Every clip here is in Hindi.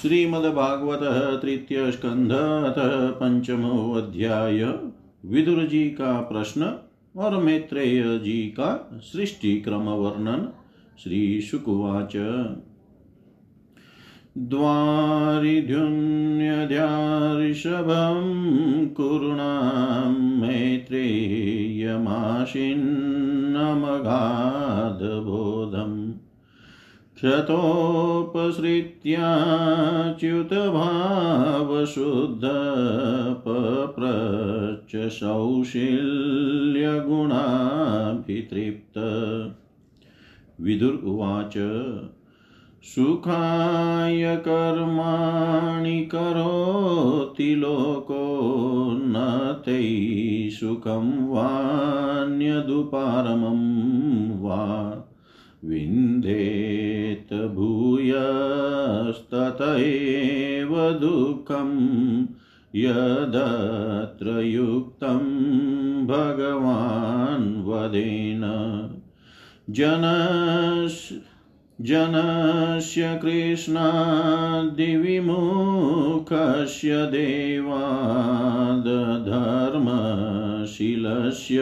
श्रीमद्भागवत तृतीय स्कंध अथ पंचमो अध्याय विदुर जी का प्रश्न और मैत्रेय जी का सृष्टि क्रम वर्णन श्री शुकुवाच द्वारिद्युन्यध्याऋषभं कुरुणां मैत्रेयमाशिन्नमगाधबोधम् क्षतोपसृत्याच्युतभावशुद्धपप्रच सौशील्यगुणाभितृप्त विदुर उवाच सुखाय कर्माणि करोति लोको न तै सुखं वान्यदुपारमं वा। विन्देत भूयस्तत एव दुःखं यदत्र युक्तं भगवान् वदेन। जनस् जनस्य कृष्णाद्दिविमुखस्य देवादधर्मशीलस्य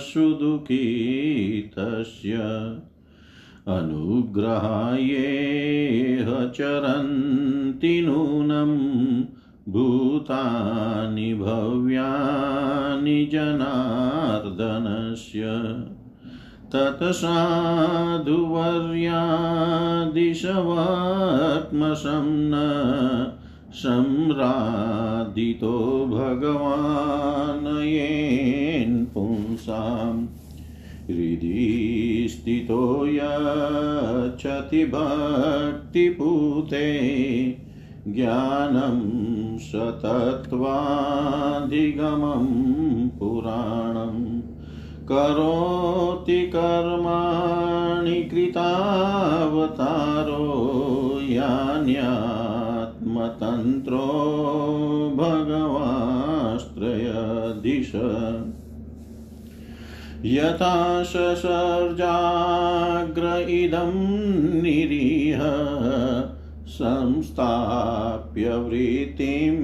सुदुःखितस्य अनुग्रहायेह चरन्ति नूनं भूतानि भव्यानि जनार्दनस्य। तत्साधुवर्यादिशवात्मसं न सम्रादितो भगवान् येन हृदि स्थितो यच्छति भक्तिपूते ज्ञानं सतत्वाधिगमं पुराणं करोति कर्माणि कृतावतारो यान्यात्मतन्त्रो भगवास्त्रयदिश। यथा ससर्जाग्र इदं निरीह संस्थाप्य वृत्तिं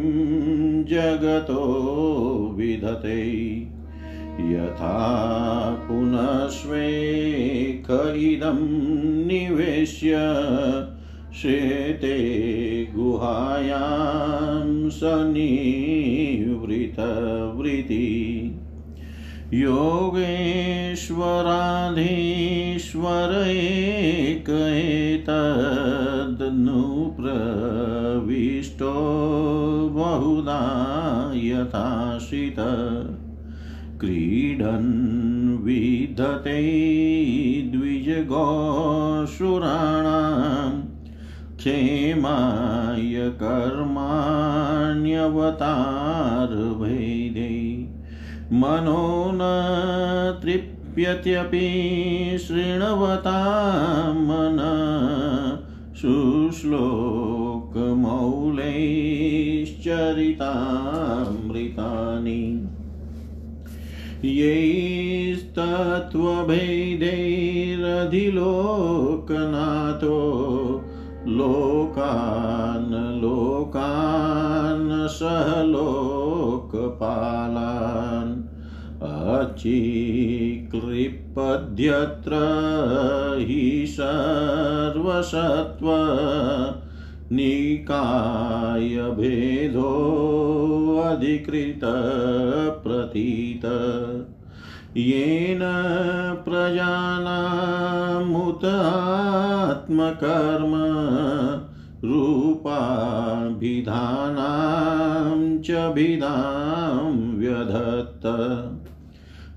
जगतो विधते। यथा पुनस्वेक इदं निवेश्य शेते गुहायां सनिवृतवृति योगेश्वराधीश्वर एक एतदनुप्रविष्टो बहुधा यथाश्रित क्रीडन् विधते द्विजगोसुराणां क्षेमाय कर्माण्यवतारभेदे। मनो न तृप्यत्यपि शृण्वतां मन शुश्लोकमौलैश्चरितामृतानि। यैस्तत्त्वभेदैरधिलोकनाथो लोकान् लोकान् सह लोकपालान् अचिकृपद्यत्र हि सर्वसत्त्व निकायभेदोऽधिकृतप्रतीत येन प्रजानामुत आत्मकर्म रूपाभिधानां च भिदां व्यधत्त।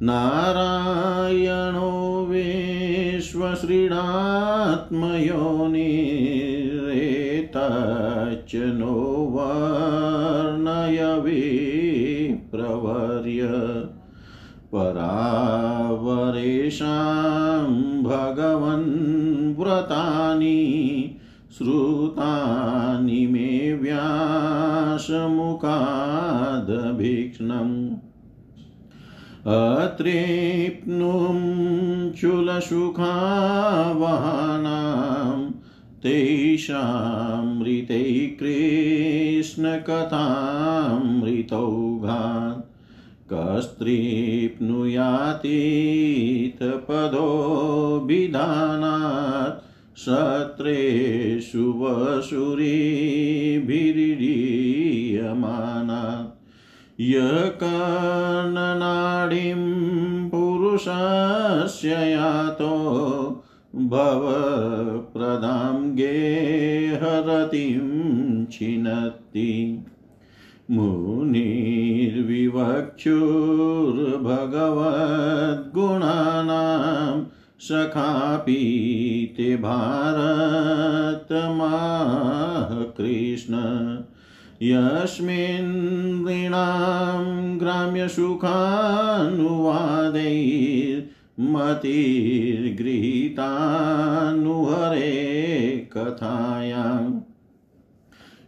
नारायणो विश्वश्रीणात्मयोनिरेतच्च नो वर्णयविप्रवर्य परावरेषां भगवन् व्रतानि श्रुतानि मे व्यासमुखादभीक्ष्णम्। अतृप्नुं चुलसुखावहानां तेषामृते कृष्णकथामृतौघात् कस्त्रीप्नुयातीतपदोभिधानात् सत्रेषु वसुरीभिरीयमानात् यः कर्णनाडीं पुरुषस्य यातो भवप्रदां गेहरतिं छिनत्ति। मुनिर्विवक्षुर्भगवद्गुणानां सखापि ते भारतमाह कृष्ण। यस्मिन् नृणां ग्राम्यसुखानुवादैर्मतिर्गृहीतानुहरे कथायाम्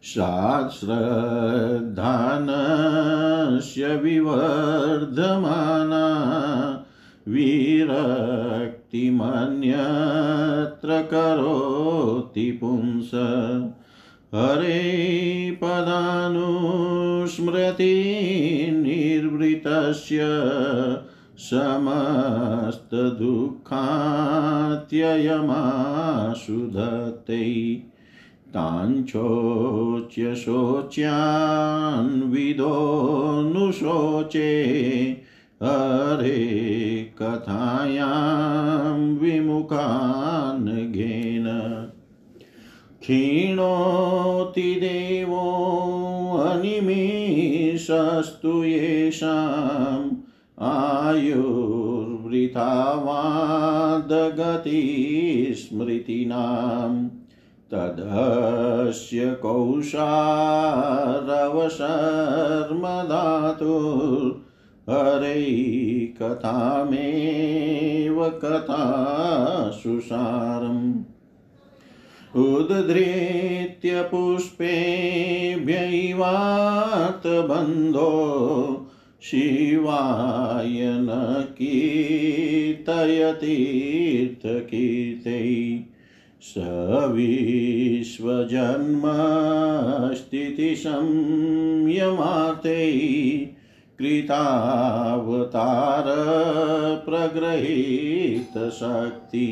शास्त्रधानस्य विवर्धमाना विरक्तिमन्यत्र करोति पुंस। हरे पदानुस्मृतिर्निवृतस्य समस्तदुःखात्ययमाशु धत्ते ताञ्चोच्य शोच्यान्विदोऽनुशोचे हरे कथायां विमुखान् घेन क्षीणोति देवोऽनिमिषस्तु येषाम् आयुर्वृथा वादगतिस्मृतीनाम् तदस्य कौशारवशर्मधातुर्हरै कथामेव कथासुसारम् उद्धृत्य पुष्पेभ्यैवात् बन्धो शिवाय न कीर्तयतीर्थकीर्तै स विश्वजन्मस्थितिसंयमाते कृतावतारप्रगृहीतशक्ति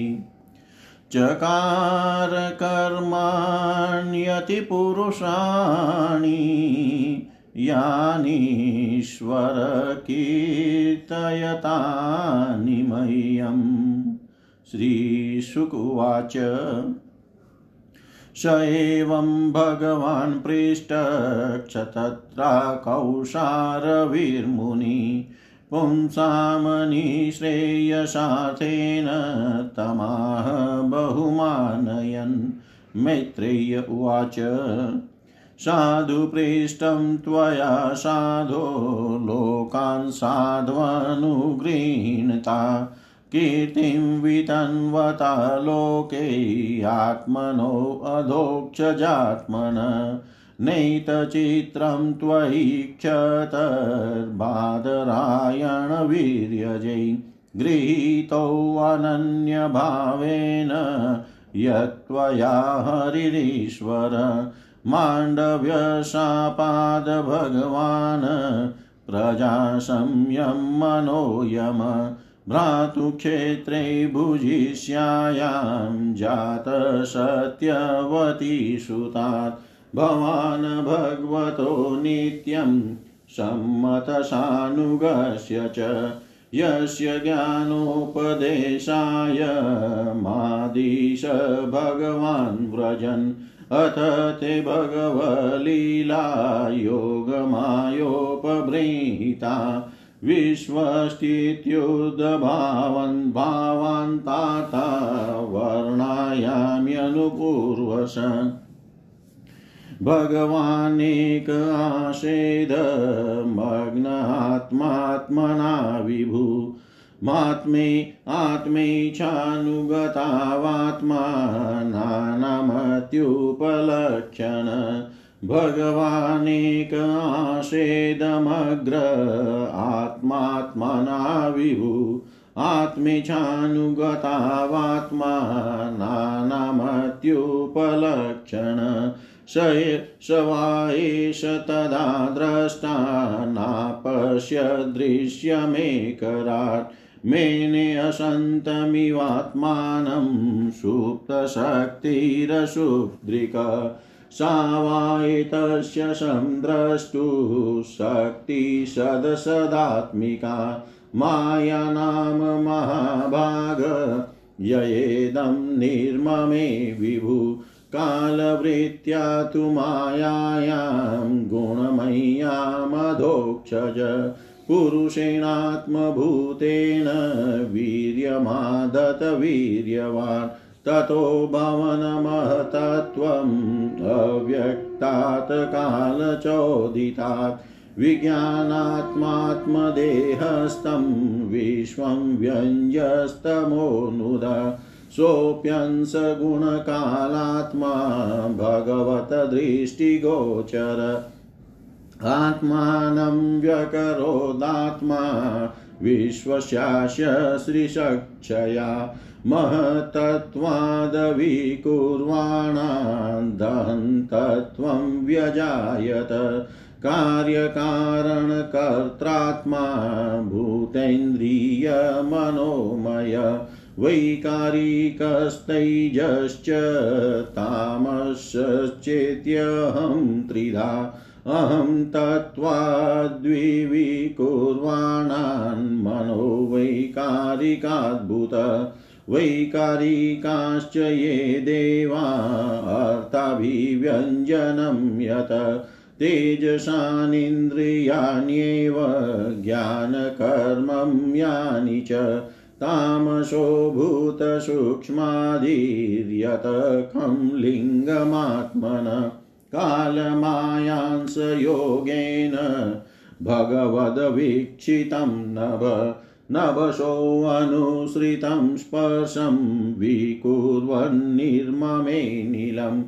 चकार कर्माण्यतिपुरुषाणि यानीश्वरकीर्तयतानि मह्यम् श्रीशुकुवाच। स एवं भगवान् पृष्टक्ष तत्रा कौशारविर्मुनि पुंसामनिश्रेयसार्थेन तमाह बहुमानयन्। मैत्रेय उवाच, साधु पृष्टं त्वया साधो, लोकान् साध्वनुगृह्णता। कीर्तिं वितन्वता लोके, आत्मनो अधोक्षजात्मन। नैतचित्रं त्वयि क्षतर्बादरायणवीर्यजै गृहीतोऽनन्यभावेन यत्त्वया हरिरीश्वर माण्डव्यशापाद भगवान् प्रजासंयं मनोयम भ्रातुक्षेत्रे भुजिष्यायां जातसत्यवती सुतात् भवान् भगवतो नित्यं सम्मतसानुगस्य च यस्य ज्ञानोपदेशाय मादिश भगवान् व्रजन् अथ ते भगवलीला योगमायोपबृंहिता विश्वस्थित्युद्भावन् भावान्ताता वर्णायाम्यनुपूर्वश भगवानेक आसेदमग्नात्मात्मना विभु। मात्मे आत्मैच्छानुगतावात्मानानमत्युपलक्षण भगवानेक आसेदमग्र आत्मात्मना विभु। आत्मेच्छानुगतावात्मा नानामत्युपलक्षण। स स वा एष तदा द्रष्टा नापश्य दृश्यमेकराट् मेने असन्तमिवात्मानं सुप्तशक्तिरसुद्रिक सा वा एतस्य संद्रष्टु शक्तिसदसदात्मिका माया नाम महाभाग ययेदं निर्ममे विभु कालवृत्त्या तु मायायां गुणमय्यामधोक्षज पुरुषेणात्मभूतेन वीर्यमादत वीर्यवान्। ततो भवनमहतत्वम् अव्यक्तात् कालचोदितात्। विज्ञानात्मात्मदेहस्थं विश्वं व्यञ्जस्तमोनुद सोऽप्यंसगुणकालात्मा भगवतदृष्टिगोचर। आत्मानं व्यकरोदात्मा विश्वस्यास्य श्रीशक्षया महत्तत्वादविकुर्वाणादहन्तत्वं व्यजायत। कार्यकारणकर्त्रात्मा भूतेन्द्रियमनोमय। वैकारिकस्तैजश्च तामश्चेत्यहं त्रिधा। अहं तत्त्वाद्विविकुर्वाणान् मनो वैकारिकाद्भुत। वैकारिकाश्च ये देवा अर्थाभिव्यञ्जनं यत्। तेजसानिन्द्रियाण्येव ज्ञानकर्मं यानि च। तामसो भूतसूक्ष्मादिर्यतखं लिङ्गमात्मन कालमायांसयोगेन भगवद्वीक्षितं नभ नभसोऽनुसृतं स्पर्शं विकुर्वन्निर्ममे नीलम्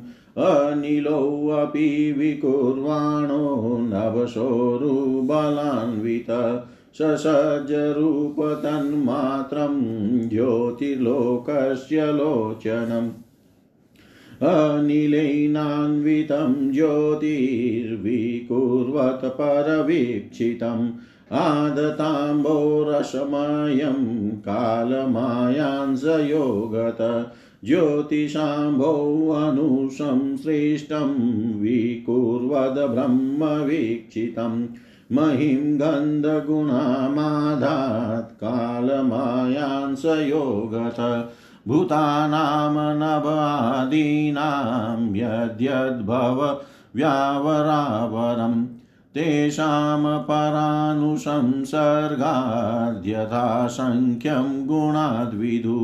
अनिलोऽपि विकुर्वाणो नभसोरुबलान्वित ससज्जरूपतन्मात्रं ज्योतिर्लोकस्य लोचनम्। अनिलैनान्वितं ज्योतिर्विकुर्वत परवीक्षितम्। आदताम्बोरसमयं कालमायांसयोगत। ज्योतिषाम्भोऽनुसंसृष्टं विकुर्वद ब्रह्मवीक्षितम्। महिं गन्धगुणामाधात् कालमायांसयोगत भूतानां नवादीनां यद्यद्भव व्यावरावरम् तेषां परानुसंसर्गाद्यथासङ्ख्यं गुणाद्विदु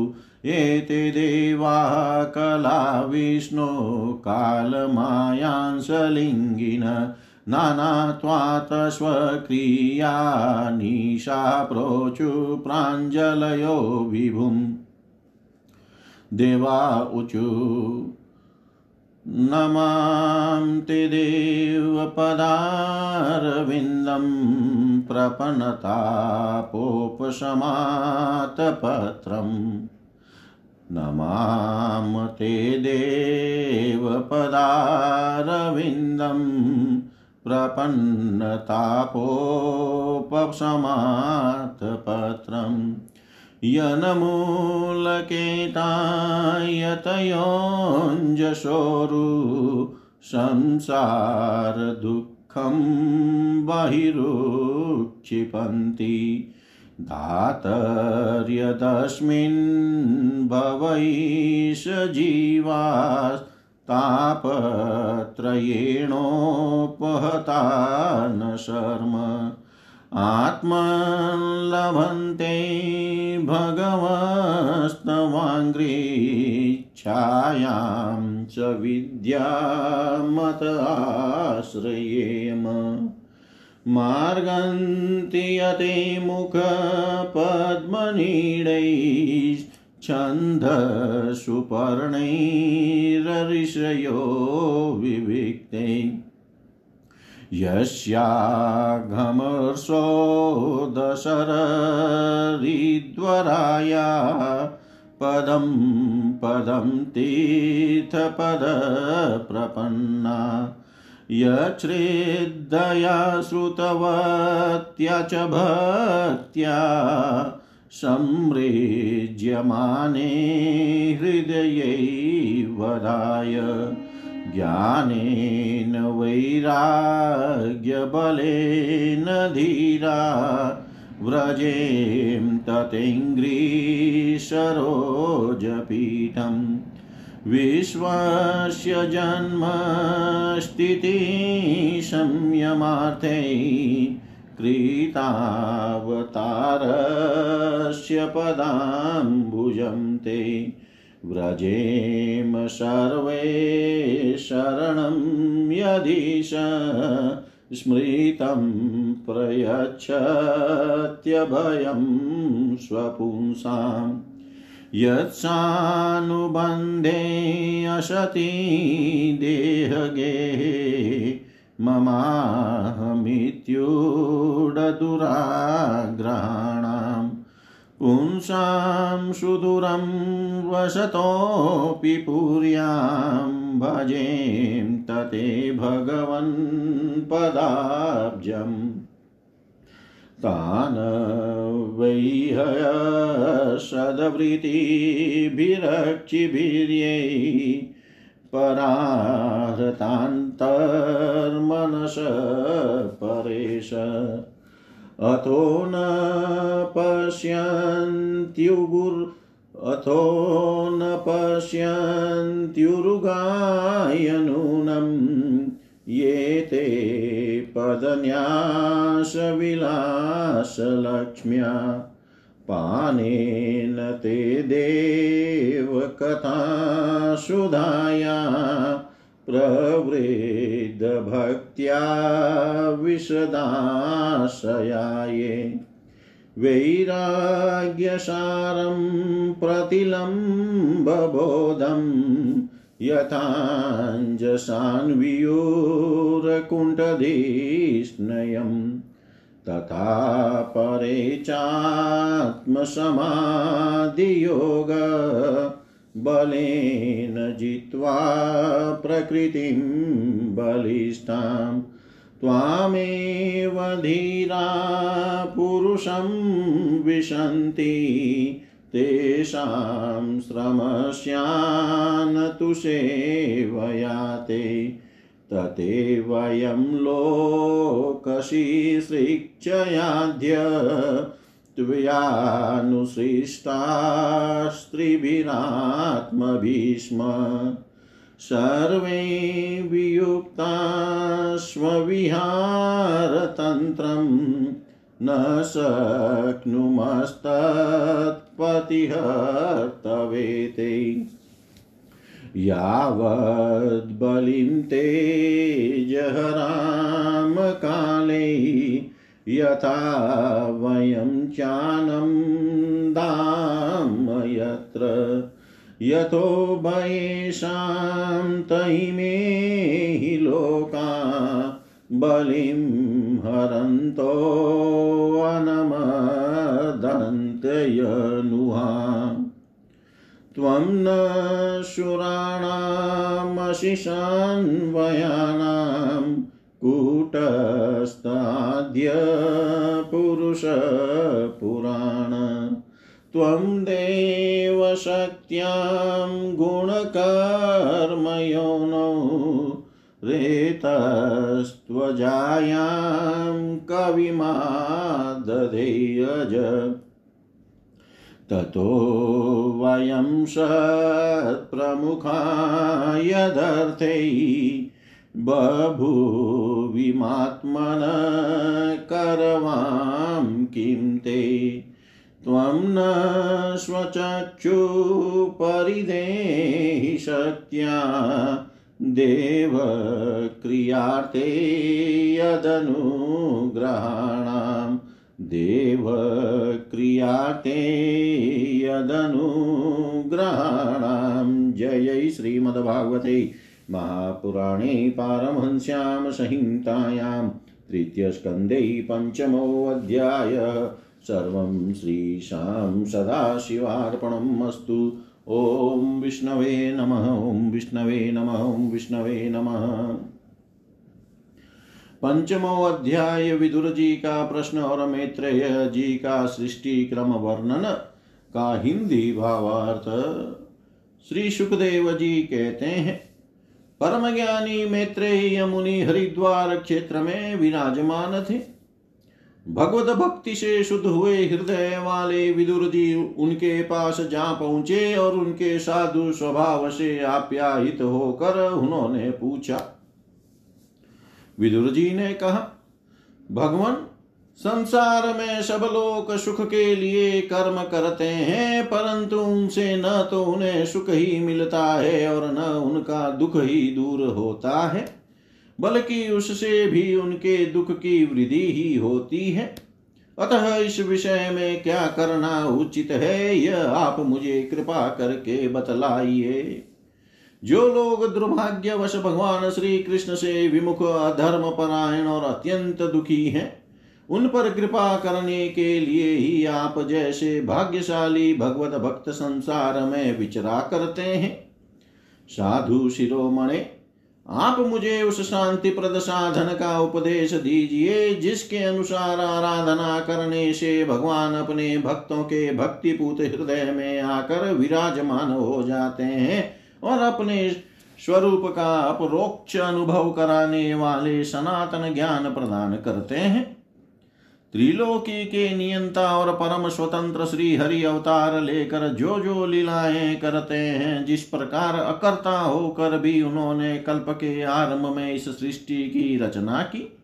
एते देवाः कला विष्णो कालमायांसलिङ्गिन नानात्वात् स्वक्रिया निशा प्रोचु प्राञ्जलयो विभुम्। देवा ऊचु नमां ते देवपदारविन्दं प्रपन्नतापोपशमातपत्रम्। नमां ते देवपदारविन्दं प्रपन्नतापोपशमातपत्रम् यनमूलकेतायतयोञ्जशोरु संसारदुःखं बहिरुक्षिपन्ति धातर्यदस्मिन् भवैष जीवास्तापत्रयेणोपहता न शर्म। आत्मलभन्ते भगवस्तवाङ्घ्रिच्छायां च विद्यामत आश्रयेम मार्गन्त्यते मुखपद्मनीडैश्छन्दसुपर्णैरऋषयो विविक्ते। यस्याघमर्षो दशररिद्वराया पदं पदं तीर्थपदप्रपन्ना। यच्छ्रेद्दया श्रुतवत्या च भक्त्या संमृज्यमाने हृदयै वदाय ज्ञानेन वैराग्यबलेन धीरा व्रजें ततेङ्ग्रीसरोजपीठम् विश्वस्य जन्मस्थितिः संयमार्थे कृतावतारस्य पदाम्बुजं ते व्रजेम सर्वे शरणं यदीश स्मृतं प्रयच्छत्यभयं स्वपुंसाम् यत्सानुबन्धे असति देहगे ममाहमित्युडदुराग्रहाणां पुंसां सुदूरं वसतोऽपि पुर्यां। भजें तते भगवन् पदाब्जम् तान् वैहयसदवृत्तिभिरक्षिभिर्यै पराहृतान्तर्मनस परेश। अथो न पश्यन्त्युगुर् अथो न पश्यन्त्युरुगायनूनम् ये ते पदन्यासविलासलक्ष्म्या पानेन ते देवकथासुधाया। प्रवृद्धभक्त्या विशदाशयाये। वैराग्यसारं प्रतिलम्बबोधम् यथाञ्जसान्वियोरकुण्ठधिष्णयम् तथा परे चात्मसमाधियोग बलेन जित्वा प्रकृतिं बलिष्ठां। त्वामेव धीरा पुरुषं विशन्ति, तेषां श्रमस्यान् तु सेवयाते। तते वयं लोकशिसृक्षयाद्य त्वयानुसृष्टास्त्रिभिरात्मभीष्म सर्वे वियुक्ता स्वविहारतन्त्रं न शक्नुमस्तत्पतिहर्तवेते। यावद्बलिं ते जहरामकाले यथा वयं चानं दाम यत्र यतो भयेषां तैमे हि लोका बलिं हरन्तोऽनमदन्तयनुहा त्वं न शुराणामशिषान्वयानां कूटस्थाद्य पुरुषपुराण त्वं देवशक्त्यां गुणकर्मयोनौ रेतस्त्वजायां कविमादधेयज। ततो वयं सत्प्रमुखा यदर्थे बभूविमात्मन करवां किं ते? त्वं न स्वचक्षुपरिदेहि शक्त्या देवक्रियार्थे यदनुग्रहाणां। देवक्रियाते यदनुग्रहाणां। जयै श्रीमद्भागवते। महापुराणे पारमहंस्यां संहितायां तृतीयस्कन्धे पञ्चमोऽध्यायः। सर्वं श्रीशां सदाशिवार्पणम् अस्तु। ॐ विष्णवे नमः, ॐ विष्णवे नमः, ॐ विष्णवे नमः। पंचमो अध्याय विदुर जी का प्रश्न और मैत्रेय जी का सृष्टि क्रम वर्णन का हिंदी भावार्थ। श्री सुखदेव जी कहते हैं परम ज्ञानी मैत्रेय मुनि हरिद्वार क्षेत्र में विराजमान थे। भगवत भक्ति से शुद्ध हुए हृदय वाले विदुर जी उनके पास जा पहुँचे और उनके साधु स्वभाव से आप्याहित होकर उन्होंने पूछा। विदुर जी ने कहा, भगवान संसार में सब लोग सुख के लिए कर्म करते हैं, परंतु उनसे न तो उन्हें सुख ही मिलता है और न उनका दुख ही दूर होता है, बल्कि उससे भी उनके दुख की वृद्धि ही होती है। अतः इस विषय में क्या करना उचित है, यह आप मुझे कृपा करके बतलाइए। जो लोग दुर्भाग्यवश भगवान श्री कृष्ण से विमुख अधर्म परायण और अत्यंत दुखी हैं उन पर कृपा करने के लिए ही आप जैसे भाग्यशाली भगवत भक्त संसार में विचरा करते हैं। साधु शिरोमणे, आप मुझे उस शांति प्रद साधन का उपदेश दीजिए, जिसके अनुसार आराधना करने से भगवान अपने भक्तों के भक्तिपूत हृदय में आकर विराजमान हो जाते हैं और अपने स्वरूप का अपरोक्ष अनुभव कराने वाले सनातन ज्ञान प्रदान करते हैं। त्रिलोकी के नियंता और परम स्वतंत्र श्री हरि अवतार लेकर जो जो लीलाएँ करते हैं, जिस प्रकार अकर्ता होकर भी उन्होंने कल्प के आरंभ में इस सृष्टि की रचना की,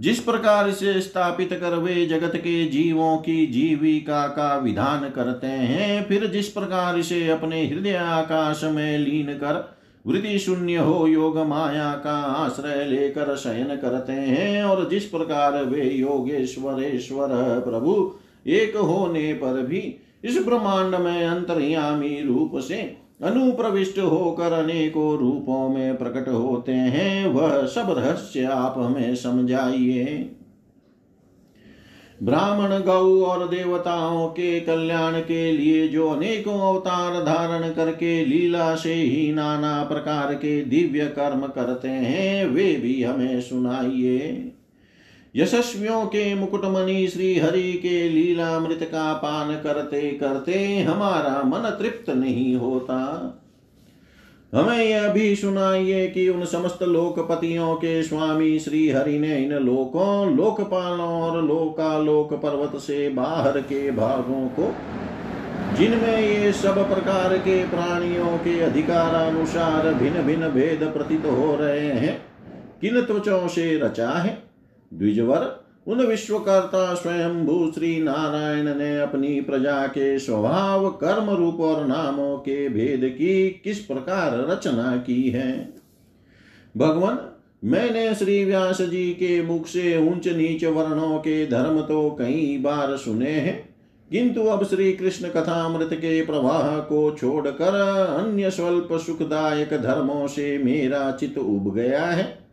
जिस प्रकार इसे स्थापित कर वे जगत के जीवों की जीविका का विधान करते हैं, फिर जिस प्रकार इसे अपने हृदय आकाश में लीन कर वृद्धि शून्य हो, योग माया का आश्रय लेकर शयन करते हैं और जिस प्रकार वे योगेश्वरेश्वर प्रभु एक होने पर भी इस ब्रह्मांड में अंतर्यामी रूप से अनुप्रविष्ट होकर अनेकों रूपों में प्रकट होते हैं, वह सब रहस्य आप हमें समझाइए। ब्राह्मण गौ और देवताओं के कल्याण के लिए जो अनेकों अवतार धारण करके लीला से ही नाना प्रकार के दिव्य कर्म करते हैं, वे भी हमें सुनाइए। यशस्वियों के मुकुटमणि श्री हरि के लीलामृत का पान करते करते हमारा मन तृप्त नहीं होता। हमें यह भी सुनाइए कि उन समस्त लोकपतियों के स्वामी श्री हरि ने इन लोकों, लोकपालों और लोकालोक पर्वत से बाहर के भागों को, जिनमें ये सब प्रकार के प्राणियों के अधिकारानुसार भिन्न भिन्न भेद प्रतीत हो रहे हैं, किन त्वचों से रचा है? द्विजवर उन विश्वकर्ता स्वयं भू श्री नारायण ने अपनी प्रजा के स्वभाव, कर्म रूप और नामों के भेद की किस प्रकार रचना की है? भगवान, मैंने श्री व्यास जी के मुख से ऊंच नीच वर्णों के धर्म तो कई बार सुने हैं, किंतु अब श्री कृष्ण कथामृत के प्रवाह को छोड़कर अन्य स्वल्प सुखदायक धर्मों से मेरा चित उब गया है।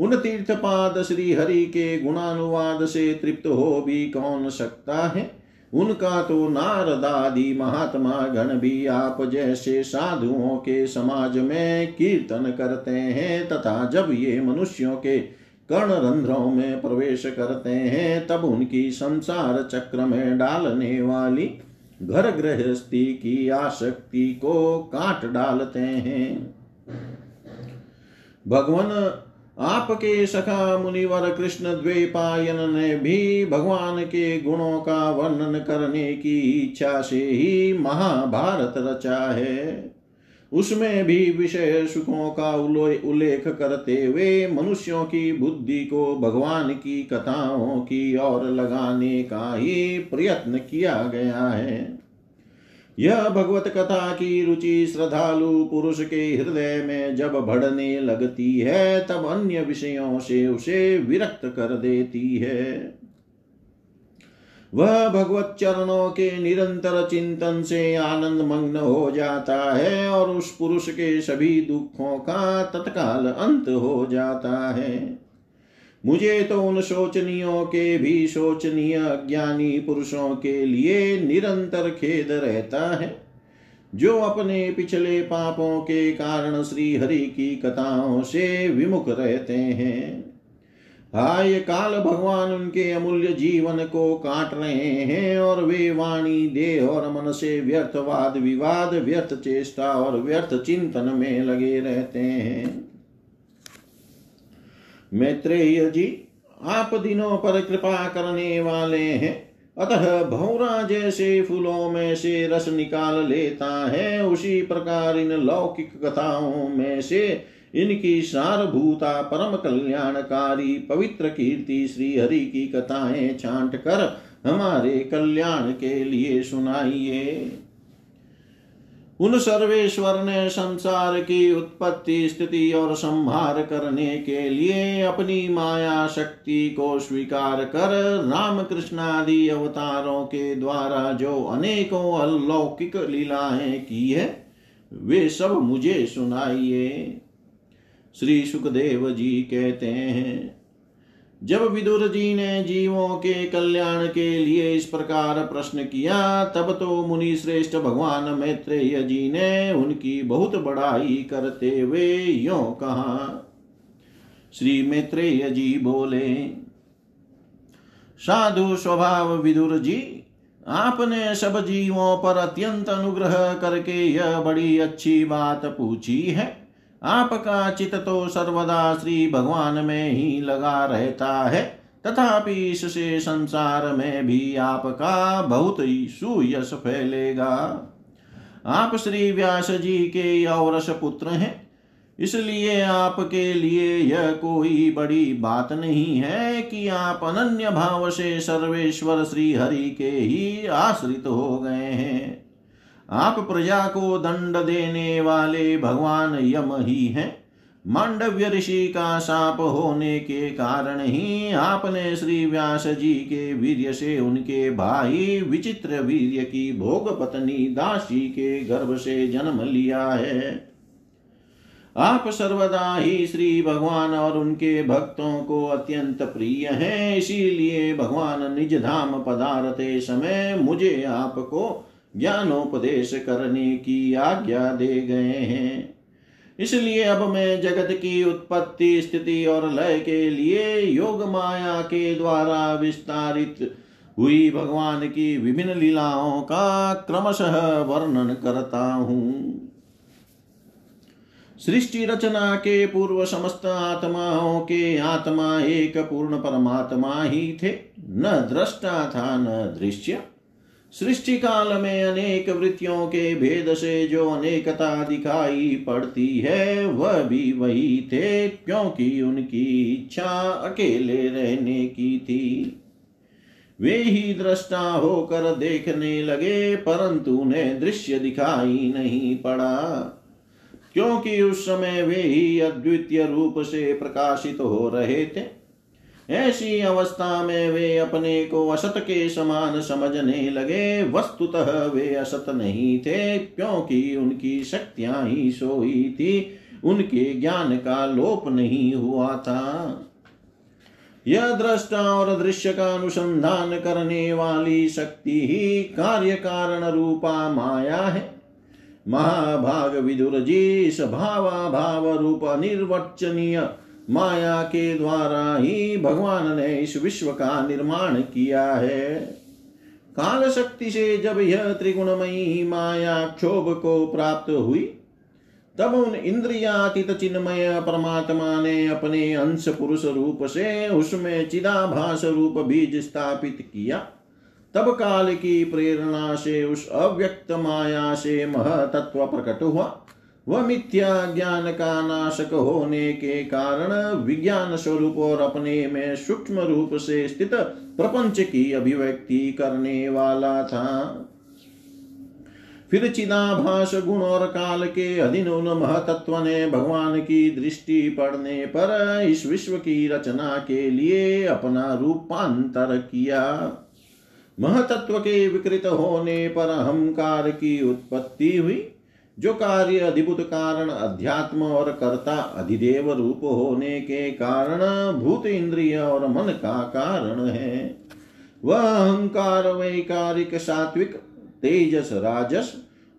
उन तीर्थपाद श्री हरि के गुणानुवाद से तृप्त हो भी कौन सकता है? उनका तो नारदादि महात्मा गण भी आप जैसे साधुओं के समाज में कीर्तन करते हैं तथा जब ये मनुष्यों के कर्ण रंध्रों में प्रवेश करते हैं, तब उनकी संसार चक्र में डालने वाली घर गृहस्थी की आसक्ति को काट डालते हैं। भगवान आपके सखा मुनिवर कृष्ण द्वेपायन ने भी भगवान के गुणों का वर्णन करने की इच्छा से ही महाभारत रचा है। उसमें भी विषय सुखों का उल्लेख करते हुए मनुष्यों की बुद्धि को भगवान की कथाओं की ओर लगाने का ही प्रयत्न किया गया है। यह भगवत कथा की रुचि श्रद्धालु पुरुष के हृदय में जब बढ़ने लगती है, तब अन्य विषयों से उसे विरक्त कर देती है। वह भगवत चरणों के निरंतर चिंतन से आनंद मग्न हो जाता है और उस पुरुष के सभी दुखों का तत्काल अंत हो जाता है। मुझे तो उन शोचनीयों के भी शोचनीय अज्ञानी पुरुषों के लिए निरंतर खेद रहता है। जो अपने पिछले पापों के कारण श्री हरि की कथाओं से विमुख रहते हैं। हाय, काल भगवान उनके अमूल्य जीवन को काट रहे हैं और वे वाणी, देह और मन से व्यर्थवाद विवाद, व्यर्थ चेष्टा और व्यर्थ चिंतन में लगे रहते हैं। मैत्रेय जी आप दिनों पर कृपा करने वाले हैं। अतः भौरा जैसे फूलों में से रस निकाल लेता है। उसी प्रकार इन लौकिक कथाओं में से इनकी सारभूता, परम कल्याणकारी, पवित्र कीर्ति श्री हरि की कथाएँ छांट कर हमारे कल्याण के लिए सुनाइए। उन सर्वेश्वर ने संसार की उत्पत्ति, स्थिति और संहार करने के लिए अपनी माया शक्ति को स्वीकार कर राम कृष्णादि अवतारों के द्वारा जो अनेकों अलौकिक लीलाएँ की है, वे सब मुझे सुनाइए। श्री सुखदेव जी कहते हैं जब विदुर जी ने जीवों के कल्याण के लिए इस प्रकार प्रश्न किया, तब तो मुनि श्रेष्ठ भगवान मैत्रेय जी ने उनकी बहुत बड़ाई करते हुए यो कहा। श्री मैत्रेय जी बोले, साधु स्वभाव विदुर जी, आपने सब जीवों पर अत्यंत अनुग्रह करके यह बड़ी अच्छी बात पूछी है। आपका चित तो सर्वदा श्री भगवान में ही लगा रहता है। तथापि इससे संसार में भी आपका बहुत ही सुयश फैलेगा। आप श्री व्यास जी के औरस पुत्र हैं। इसलिए आपके लिए यह कोई बड़ी बात नहीं है कि आप अनन्य भाव से सर्वेश्वर श्री हरि के ही आश्रित हो गए हैं। आप प्रजा को दंड देने वाले भगवान यम ही हैं। मांडव्य ऋषि का साप होने के कारण ही आपने श्री व्यास जी के वीर्य से उनके भाई विचित्र वीर्य की भोग पत्नी दासी के गर्भ से जन्म लिया है। आप सर्वदा ही श्री भगवान और उनके भक्तों को अत्यंत प्रिय हैं। इसीलिए भगवान निज धाम पदारते समय मुझे आपको ज्ञानोपदेश करने की आज्ञा दे गए हैं। इसलिए अब मैं जगत की उत्पत्ति, स्थिति और लय के लिए योग माया के द्वारा विस्तारित हुई भगवान की विभिन्न लीलाओं का क्रमशः वर्णन करता हूँ। सृष्टि रचना के पूर्व समस्त आत्माओं के आत्मा एक पूर्ण परमात्मा ही थे। न दृष्टा था, न दृश्य। सृष्टि काल में अनेक वृत्तियों के भेद से जो अनेकता दिखाई पड़ती है, वह भी वही थे, क्योंकि उनकी इच्छा अकेले रहने की थी। वे ही दृष्टा होकर देखने लगे, परंतु उन्हें दृश्य दिखाई नहीं पड़ा। क्योंकि उस समय वे ही अद्वितीय रूप से प्रकाशित हो रहे थे ऐसी अवस्था में वे अपने को असत के समान समझने लगे। वस्तुतः वे असत नहीं थे, क्योंकि उनकी शक्तियाँ ही सोई थी। उनके ज्ञान का लोप नहीं हुआ था। यह दृष्टा और दृश्य का अनुसंधान करने वाली शक्ति ही कार्य कारण रूपा माया है। महाभाग विदुर जी स्वभावा भाव रूप निर्वचनीय माया के द्वारा ही भगवान ने इस विश्व का निर्माण किया है। काल शक्ति से जब यह त्रिगुणमयी माया क्षोभ को प्राप्त हुई, तब उन इंद्रियातीत चिन्मय परमात्मा ने अपने अंश पुरुष रूप से उसमें चिदाभास रूप बीज स्थापित किया। तब काल की प्रेरणा से उस अव्यक्त माया से महतत्व प्रकट हुआ। वह मिथ्या ज्ञान का नाशक होने के कारण विज्ञान स्वरूप और अपने में सूक्ष्म रूप से स्थित प्रपंच की अभिव्यक्ति करने वाला था फिर चिदाभास गुण और काल के अधीन उन महतत्व ने भगवान की दृष्टि पड़ने पर इस विश्व की रचना के लिए अपना रूपांतर किया। महतत्व के विकृत होने पर अहंकार की उत्पत्ति हुई। जो कार्य अधिभूत कारण अध्यात्म और कर्ता अधिदेव रूप होने के कारण भूत इंद्रिय और मन का कारण है, वह अहंकार, वैकारिक, सात्विक, तेजस, राजस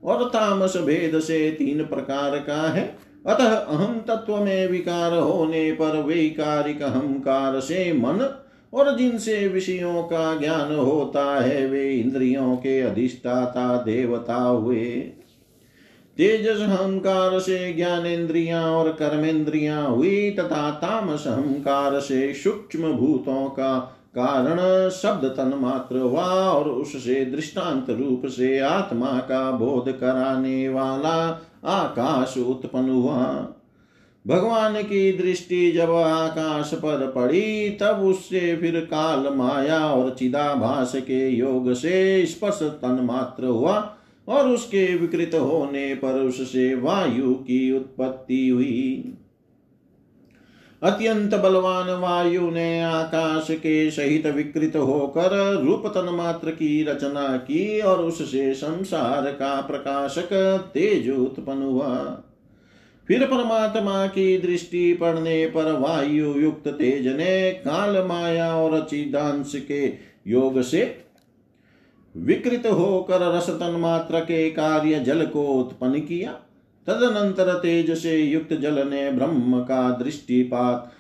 और तामस भेद से तीन प्रकार का है। अतः अहम तत्व में विकार होने पर वैकारिक अहंकार से मन और जिनसे विषयों का ज्ञान होता है, वे इंद्रियों के अधिष्ठाता देवता हुए तेजस अहंकार से ज्ञानेन्द्रिया और कर्मेंद्रिया हुई तथा तामस अहंकार से सूक्ष्म भूतों का कारण शब्द तन मात्र हुआ और उससे दृष्टांत रूप से आत्मा का बोध कराने वाला आकाश उत्पन्न हुआ। भगवान की दृष्टि जब आकाश पर पड़ी, तब उससे फिर काल माया और चिदाभास के योग से स्पर्श तन मात्र हुआ। और उसके विकृत होने पर उससे वायु की उत्पत्ति हुई। अत्यंत बलवान वायु ने आकाश के सहित विकृत होकर रूप तन मात्र की रचना की और उससे संसार का प्रकाशक तेज उत्पन्न हुआ। फिर परमात्मा की दृष्टि पड़ने पर वायु युक्त तेज ने काल माया और चिदांश के योग से विकृत होकर रसतन मात्र के कार्य जल को उत्पन्न किया। तदनंतर तेज से युक्त जल ने ब्रह्म का दृष्टिपात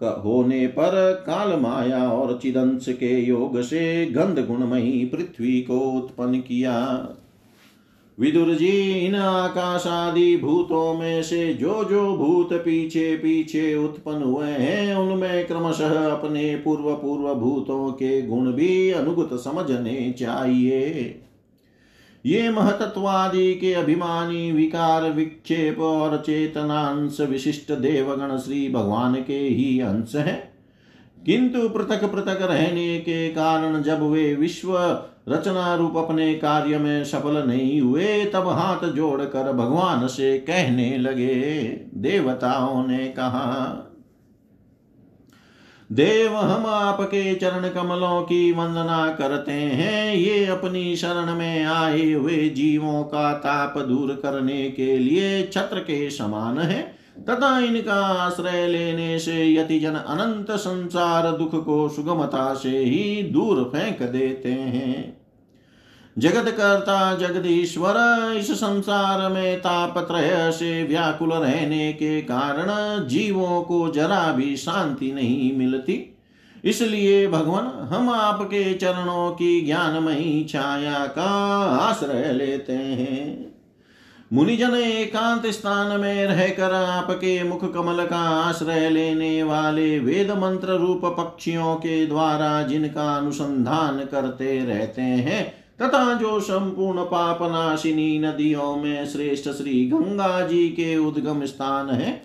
होने पर काल माया और चिदंश के योग से गंध गुणमयी पृथ्वी को उत्पन्न किया। विदुर जी इन आकाश आदि भूतों में से जो जो भूत पीछे पीछे उत्पन्न हुए हैं, उनमें क्रमशः अपने पूर्व पूर्व भूतों के गुण भी अनुगत समझने चाहिए। ये महतत्वादि के अभिमानी, विकार, विक्षेप और चेतनांश विशिष्ट देवगण श्री भगवान के ही अंश हैं। किंतु पृथक पृथक रहने के कारण जब वे विश्व रचना रूप अपने कार्य में सफल नहीं हुए, तब हाथ जोड़कर भगवान से कहने लगे, देवताओं ने कहा, देव हम आपके चरण कमलों की वंदना करते हैं। ये अपनी शरण में आए हुए जीवों का ताप दूर करने के लिए छत्र के समान है। तथा इनका आश्रय लेने से यति जन अनंत संसार दुख को सुगमता से ही दूर फेंक देते हैं। जगत करता जगदीश्वर, इस संसार में तापत्रय से व्याकुल रहने के कारण जीवों को जरा भी शांति नहीं मिलती। इसलिए भगवान, हम आपके चरणों की ज्ञानमयी छाया का आश्रय लेते हैं। मुनिजन एकांत स्थान में रहकर आपके मुख कमल का आश्रय लेने वाले वेद मंत्र रूप पक्षियों के द्वारा जिनका अनुसंधान करते रहते हैं, तथा जो संपूर्ण पापनाशिनी नदियों में श्रेष्ठ श्री गंगा जी के उद्गम स्थान है,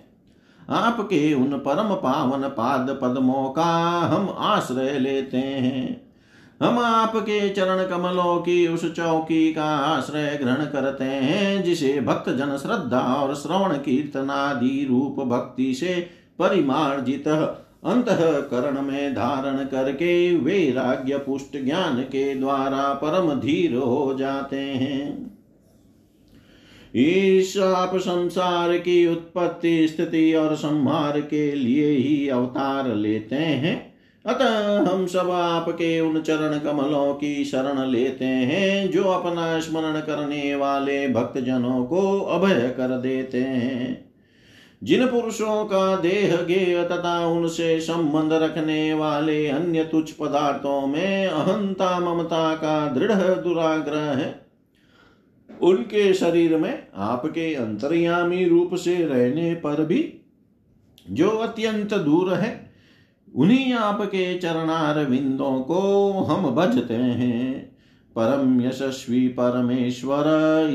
आपके उन परम पावन पाद पद्मों का हम आश्रय लेते हैं। हम आपके चरण कमलों की, उस चौकी का आश्रय ग्रहण करते हैं, जिसे भक्त जन श्रद्धा और श्रवण कीर्तनादि रूप भक्ति से परिमार्जित अंतकरण में धारण करके वैराग्य पुष्ट ज्ञान के द्वारा परम धीर हो जाते हैं। इस आप संसार की उत्पत्ति, स्थिति और संहार के लिए ही अवतार लेते हैं। अतः हम सब आपके उन चरण कमलों की शरण लेते हैं, जो अपना स्मरण करने वाले भक्त जनों को अभय कर देते हैं। जिन पुरुषों का देह गेय तथा उनसे संबंध रखने वाले अन्य तुच्छ पदार्थों में अहंता ममता का दृढ़ दुराग्रह है। उनके शरीर में आपके अंतर्यामी रूप से रहने पर भी जो अत्यंत दूर है उन्हीं आपके चरणार विंदों को हम बजते हैं। परम यशस्वी परमेश्वर,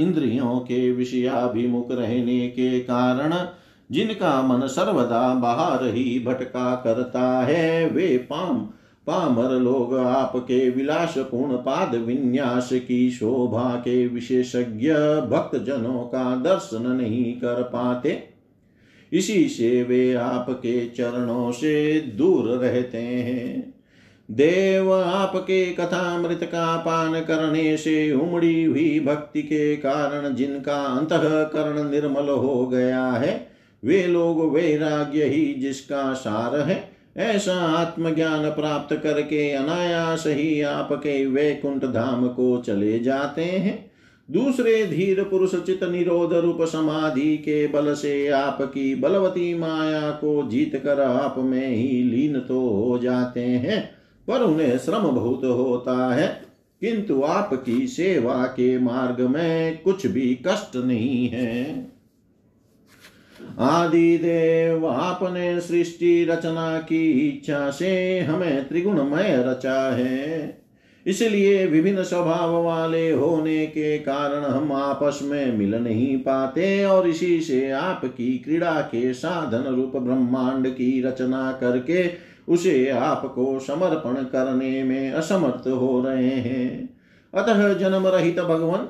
इंद्रियों के विषयाभिमुख रहने के कारण जिनका मन सर्वदा बाहर ही भटका करता है, वे पाम, पामर लोग आपके विलासपूर्ण पाद विन्यास की शोभा के विशेषज्ञ भक्त जनों का दर्शन नहीं कर पाते। इसी से वे आपके चरणों से दूर रहते हैं। देव आपके कथा मृत का पान करने से उमड़ी हुई भक्ति के कारण जिनका अंतकरण निर्मल हो गया है, वे लोग वैराग्य ही जिसका सार है, ऐसा आत्मज्ञान प्राप्त करके अनायास ही आपके वैकुंठ धाम को चले जाते हैं। दूसरे धीर पुरुष चित निरोध रूप समाधि के बल से आपकी बलवती माया को जीत कर आप में ही लीन तो हो जाते हैं, पर उन्हें श्रम बहुत होता है। किंतु आपकी सेवा के मार्ग में कुछ भी कष्ट नहीं है। आदि देव आपने सृष्टि रचना की इच्छा से हमें त्रिगुणमय रचा है। इसलिए विभिन्न स्वभाव वाले होने के कारण हम आपस में मिल नहीं पाते और इसी से आपकी क्रीड़ा के साधन रूप ब्रह्मांड की रचना करके उसे आपको समर्पण करने में असमर्थ हो रहे हैं। अतः जन्म रहित भगवान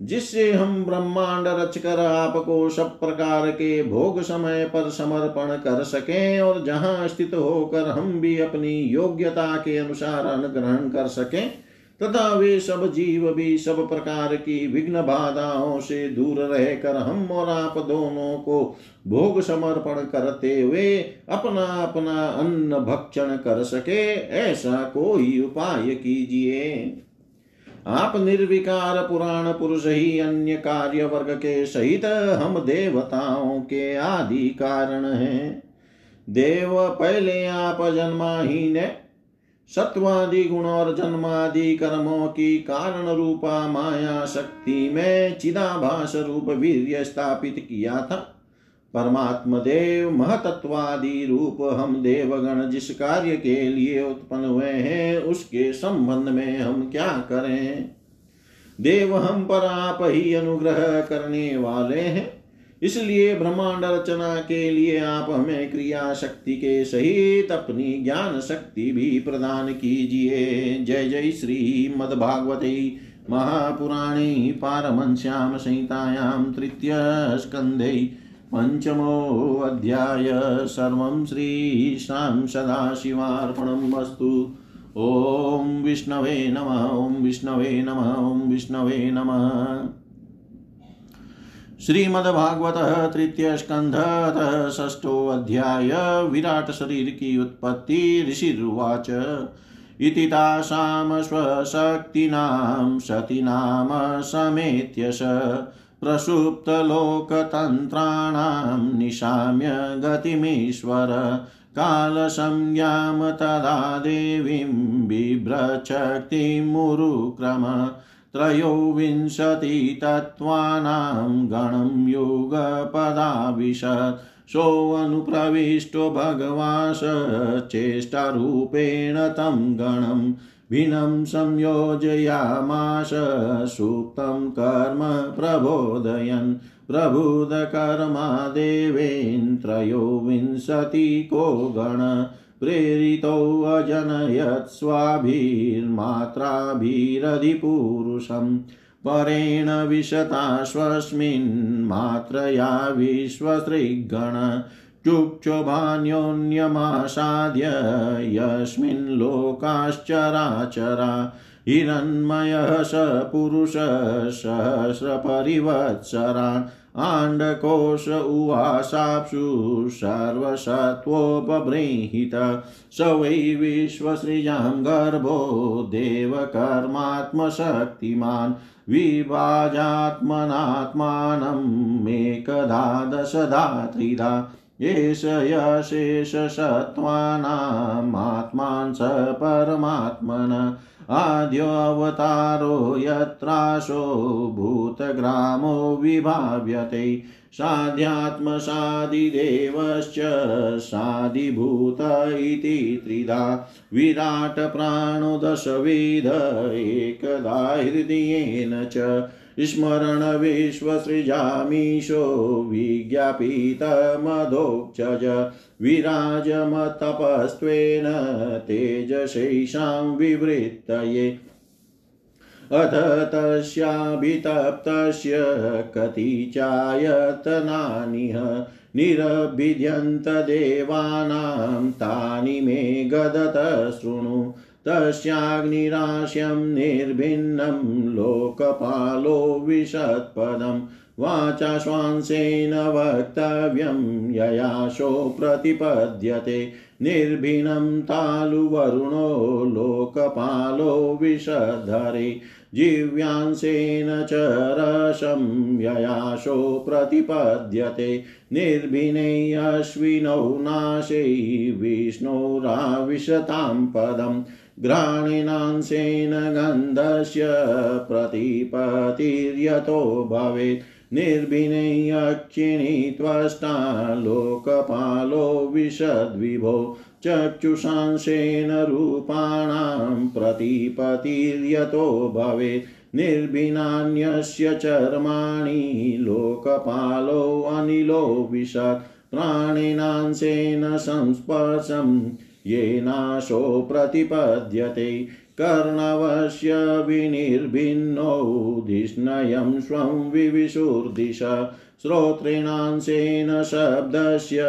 जिससे हम ब्रह्मांड रचकर आपको सब प्रकार के भोग समय पर समर्पण कर सकें और जहाँ स्थित होकर हम भी अपनी योग्यता के अनुसार अनुग्रहण कर सकें, तथा वे सब जीव भी सब प्रकार की विघ्न बाधाओं से दूर रहकर हम और आप दोनों को भोग समर्पण करते हुए अपना अपना अन्न भक्षण कर सके, ऐसा कोई उपाय कीजिए। आप निर्विकार पुराण पुरुष ही अन्य कार्य वर्ग के सहित हम देवताओं के आदि कारण हैं। देव पहले आप जन्माहीन सत्वादि गुण और जन्मादि कर्मों की कारण रूपा माया शक्ति में चिदाभास रूप वीर्य स्थापित किया था। परमात्म देव महतत्वादि रूप हम देवगण जिस कार्य के लिए उत्पन्न हुए हैं, उसके संबंध में हम क्या करें? देव हम पर आप ही अनुग्रह करने वाले हैं। इसलिए ब्रह्मांड रचना के लिए आप हमें क्रिया शक्ति के सहित अपनी ज्ञान शक्ति भी प्रदान कीजिए। जय जय श्री मद्भागवते महापुराणे पारमश्याम संहितायां तृतीय स्कंधे पञ्चमोऽध्याय सर्वं श्रीशां सदाशिवार्पणम् अस्तु। ॐ विष्णवे नमः, ॐ विष्णवे नमः, ॐ विष्णवे नमः। श्रीमद्भागवतः तृतीय स्कन्धतः षष्ठोऽध्याय विराट शरीर की उत्पत्ति ऋषिर्वाच। इति तासां स्वशक्तीनां सतीनाम समेत्य स। प्रसुप्तलोकतन्त्राणां निशाम्य गतिमीश्वर कालसंज्ञां तदा देवीं बिभ्रशक्तिमुरुक्रम, त्रयोविंशतितत्त्वानां गणं युगपदाविशत् सोऽनुप्रविष्टो भगवास, चेष्टारूपेण तं गणम् भिन्नं संयोजयामाश सुप्तं कर्म प्रबोधयन्। प्रबुधकर्मा देवेन् त्रयोविंशतिको गण। प्रेरितोऽजनयत् स्वाभिर्मात्राभिरधिपुरुषम् परेण विशताश्वस्मिन् मात्रया विश्वसृगण चुक्षुभान्योन्यमासाद्य यस्मिन् लोकाश्चराचरा हिरण्मयः स पुरुषः सहस्रपरिवत्सरान् आण्डकोश उवासाप्सु सर्वसत्त्वोपबृंहित स वै विश्वसृजां गर्भो देवकर्मात्मशक्तिमान् विभाजात्मनात्मानमेकधा दशधा त्रिधा एष यशेषसत्त्वानामात्मान् स परमात्मन। आद्योऽवतारो यत्राशो भूतग्रामो विभाव्यते। साध्यात्मसादिदेवश्च सादिभूत इति त्रिधा। विराट्प्राणोदशविध एकदा हृदयेन च स्मरण विश्वसृजामीशो विज्ञापितमधोक्षज विराजमतपस्त्वेन तेजशैषां विवृत्तये। अथ तस्याभितप्तस्य कति चायतनानिह निरभिद्यन्त तानि मे गदत शृणु। तस्याग्निराश्यं निर्भिन्नं लोकपालो विशत्पदम् वाचा श्वांसेन वक्तव्यं ययाशो प्रतिपद्यते। निर्भिनं तालुवरुणो लोकपालो विषधरे जिव्यांसेन च रसं ययाशो प्रतिपद्यते। निर्भिने अश्विनौ नाशे विष्णोराविशतां पदम् घ्राणिनांशेन गन्धस्य प्रतिपतिर्यतो भवेत्। निर्भिनैयक्षिणी त्वष्टा लोकपालो विशद्विभो चक्षुषांशेन रूपाणां प्रतिपतिर्यतो भवेत्। निर्भिनान्यस्य चर्माणि लोकपालो अनिलो विशत् प्राणिनांशेन संस्पर्शम् येनाशो प्रतिपद्यते। कर्णवस्य विनिर्भिन्नौ धिष्णयं स्वं विविशुर्दिश श्रोत्रेणांशेन शब्दस्य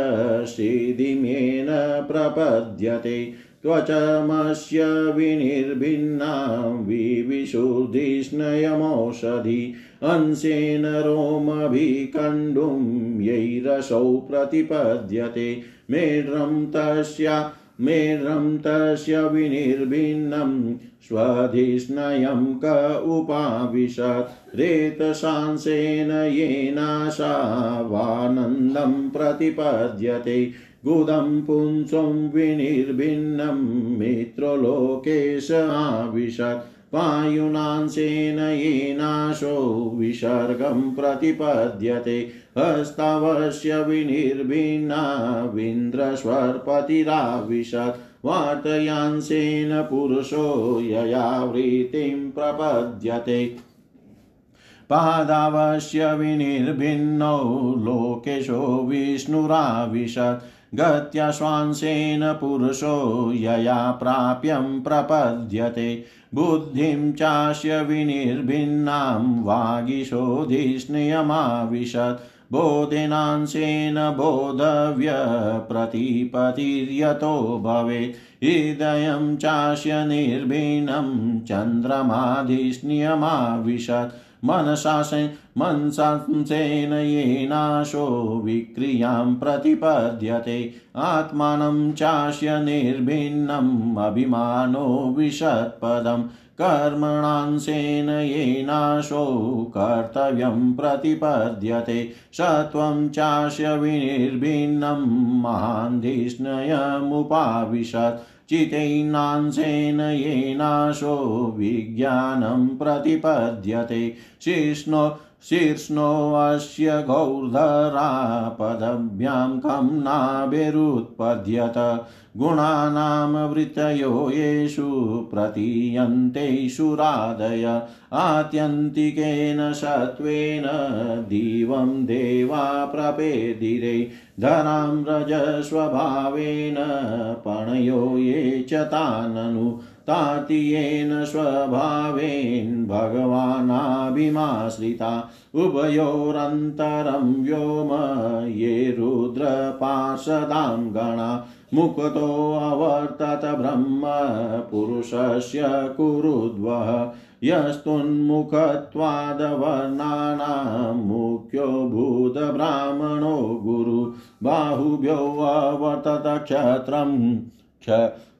सिधिमेन प्रपद्यते। त्वचमस्य विनिर्भिन्ना विविशुर्धिष्णयमौषधि। अंशेन रोमभिकण्डुं यैरसौ प्रतिपद्यते। मेढ्रं तस्या मेढ्रं तस्य विनिर्भिन्नं स्वधिष्णयं क उपाविशत्। रेतशांसेन येनाशावानन्दं प्रतिपद्यते। गुदं पुंसं विनिर्भिन्नं मित्रलोकेश आविशत्। वायुनांशेन येनाशो विसर्गं प्रतिपद्यते। हस्तावस्य विनिर्भिन्ना विन्द्रस्वर्पतिराविशत्। वार्तयांशेन पुरुषो ययावृत्तिं प्रपद्यते। पादावस्य विनिर्भिन्नौ लोकेशो विष्णुराविशत्। गत्या श्वांसेन पुरुषो यया प्राप्यं प्रपद्यते। बुद्धिं चास्य विनिर्भिन्नां वागीशोधिष्णयमाविशत्। बोधेनांशेन बोधव्य प्रतिपतिर्यतो भवेत्। हृदयं चास्य निर्भिन्नं चन्द्रमाधिष्ण्यमाविशत्। मनसांसेन येनाशो विक्रियाँ प्रतिपद्यते। आत्मानं चास्य निर्भिन्नम् अभिमानो विशत्पदम् कर्मणांशेन येनाशो कर्तव्यं प्रतिपद्यते। सत्वं चास्य विनिर्भिन्नं महान्धिष्णयमुपाविशत् चितैनांशेन येनाशो विज्ञानं प्रतिपद्यते। शिष्णो शीर्ष्णोऽस्य गौर्धरापदभ्यां कं नाभिरुत्पद्यत। गुणानां वृत्तयो येषु प्रतीयन्ते सुरादय आत्यन्तिकेन सत्त्वेन दिवं देवा प्रपेदिरे। धरां रजस्वभावेन पणयो ये च ताननु। तातीयेन स्वभावेन भगवानाभिमाश्रिता उभयोरन्तरं व्योम ये रुद्रपार्षदां गणा मुक्तोऽवर्तत ब्रह्म पुरुषस्य कुरुद्वः यस्तुन्मुखत्वादवर्णानां मुख्यो भूतब्राह्मणो गुरु बाहुभ्योऽवर्तत क्षत्रं क्ष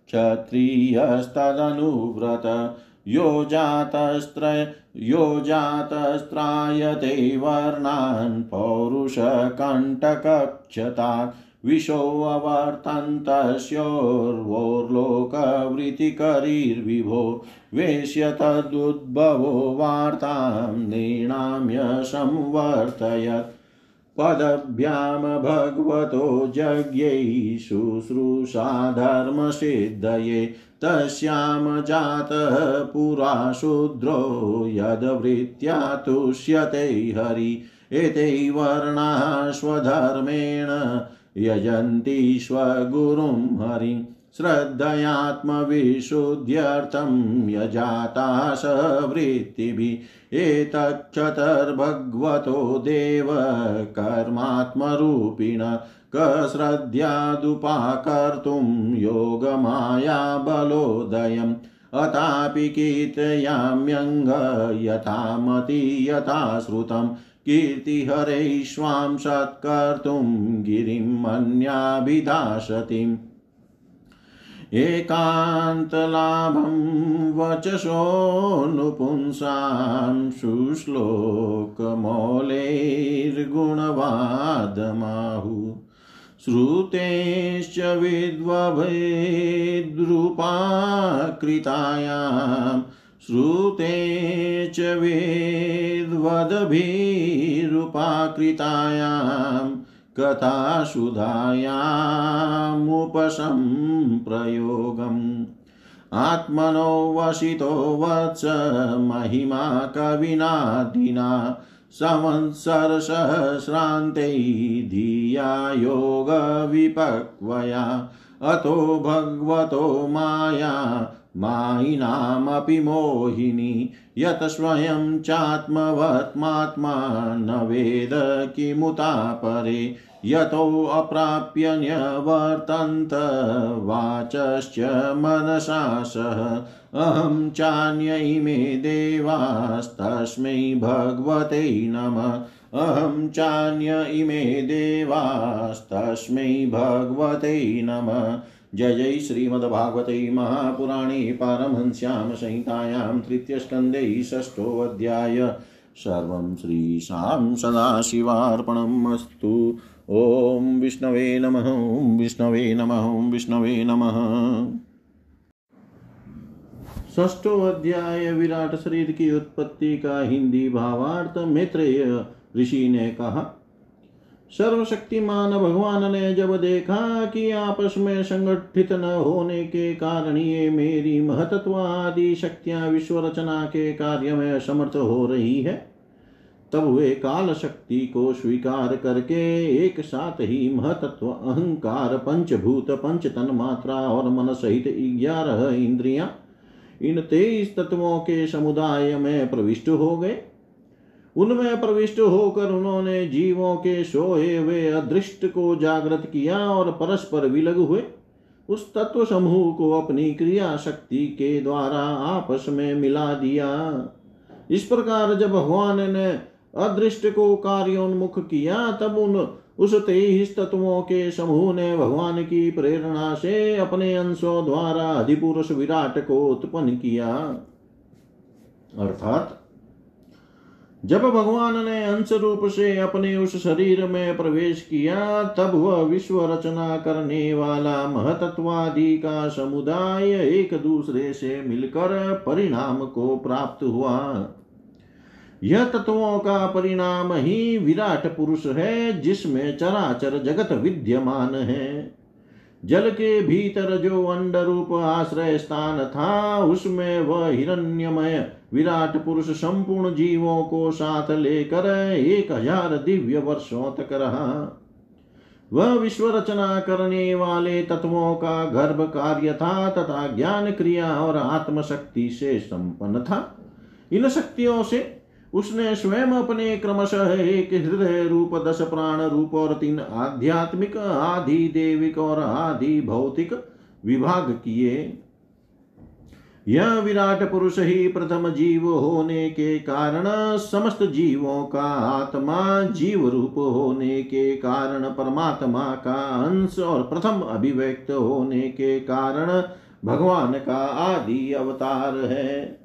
क्षत्रियस्तदनुव्रत। यो जातस्त्र यो जातस्त्रायते वर्णान् पौरुषकण्टकक्षतात्। विशोऽवर्तन्तस्योर्वोर्लोकवृत्तिकरीर्विभो। वेश्य तदुद्भवो वार्तां निर्णाम्य संवर्तयत् पदभ्यां भगवतो यज्ञै शुश्रूषाधर्मसिद्धये तस्यां जातः पुरा शूद्रो यद्वृत्त्या तुष्यते हरि एते वर्णाः स्वधर्मेण यजन्ति स्वगुरुं हरिं श्रद्धयात्मविशुद्ध्यर्थं यजाता स वृत्तिभिः। एतच्छतर्भगवतो देव कर्मात्मरूपिण कश्रद्ध्यादुपाकर्तुं योगमाया बलोदयम् अतापि कीर्तयाम्यङ्ग यथा मति यथा श्रुतं कीर्तिहरैष्वां सत्कर्तुं गिरिं मन्याभिधासतिम् एकान्तलाभं वचसोऽनुपुंसां सुश्लोकमौलैर्गुणवादमाहु। श्रुतेश्च विद्वभेद्रूपाकृतायां श्रुते च वेद्वदभिरूपाकृतायां कथासुधायामुपसम्प्रयोगम् आत्मनो वसितो वत्स महिमा कविनादिना संवत्सरसहस्रान्ते धिया योगविपक्वया। अतो भगवतो माया मायिनामपि मोहिनी, यत् स्वयं चात्मवत्मात्मा न वेद किमुता परे यतोऽप्राप्य न्यवर्तन्त वाचश्च मनसा सह। अहं चान्य इमे देवास्तस्मै भगवते नमः। अहं चान्य इमे देवास्तस्मै भगवते नमः। जय जय श्रीमद्भागवते महापुराणे पारमहंस्यां संहितायां तृतीयस्कन्धे षष्ठोऽध्याय. सर्वं श्रीशां सदाशिवार्पणम् अस्तु. ॐ विष्णवे नमः, ॐ विष्णवे नमः, ॐ विष्णवे नमः. षष्ठो अध्याय विराट शरीर की उत्पत्ति का हिंदी भावार्थ मैत्रेय ऋषि ने कहा सर्वशक्तिमान भगवान ने जब देखा कि आपस में संगठित न होने के कारण ये मेरी महतत्व आदि शक्तियाँ विश्व रचना के कार्य में असमर्थ हो रही है, तब वे काल शक्ति को स्वीकार करके एक साथ ही महतत्व, अहंकार, पंचभूत पंच तन मात्रा और मन सहित ग्यारह इंद्रियाँ इन तेईस तत्वों के समुदाय में प्रविष्ट हो गए। उनमें प्रविष्ट होकर उन्होंने जीवों के सोए हुए अदृष्ट को जागृत किया और परस्पर विलग हुए। उस तत्व समूह को अपनी क्रिया शक्ति के द्वारा आपस में मिला दिया। इस प्रकार जब भगवान ने अदृष्ट को कार्योन्मुख किया, तब उन उस तेईस तत्वों के समूह ने भगवान की प्रेरणा से अपने अंशों द्वारा अधिपुरुष विराट को उत्पन्न किया। अर्थात जब भगवान ने अंश रूप से अपने उस शरीर में प्रवेश किया, तब वह विश्व रचना करने वाला महतत्वादि का समुदाय एक दूसरे से मिलकर परिणाम को प्राप्त हुआ। यह तत्वों का परिणाम ही विराट पुरुष है, जिसमें चराचर जगत विद्यमान है। जल के भीतर जो अंड रूप आश्रय स्थान था, उसमें वह हिरण्यमय विराट पुरुष संपूर्ण जीवों को साथ लेकर एक हज़ार दिव्य वर्षों तक रहा। वह विश्व रचना करने वाले तत्वों का गर्भ कार्य था तथा ज्ञान क्रिया और आत्मशक्ति से संपन्न था। इन शक्तियों से उसने स्वयं अपने क्रमशः एक हृदय रूप, दस प्राण रूप और तीन आध्यात्मिक, आदि देविक और आदि भौतिक विभाग किए। यह विराट पुरुष ही प्रथम जीव होने के कारण, समस्त जीवों का आत्मा जीव रूप होने के कारण, परमात्मा का अंश और प्रथम अभिव्यक्त होने के कारण भगवान का आदि अवतार है।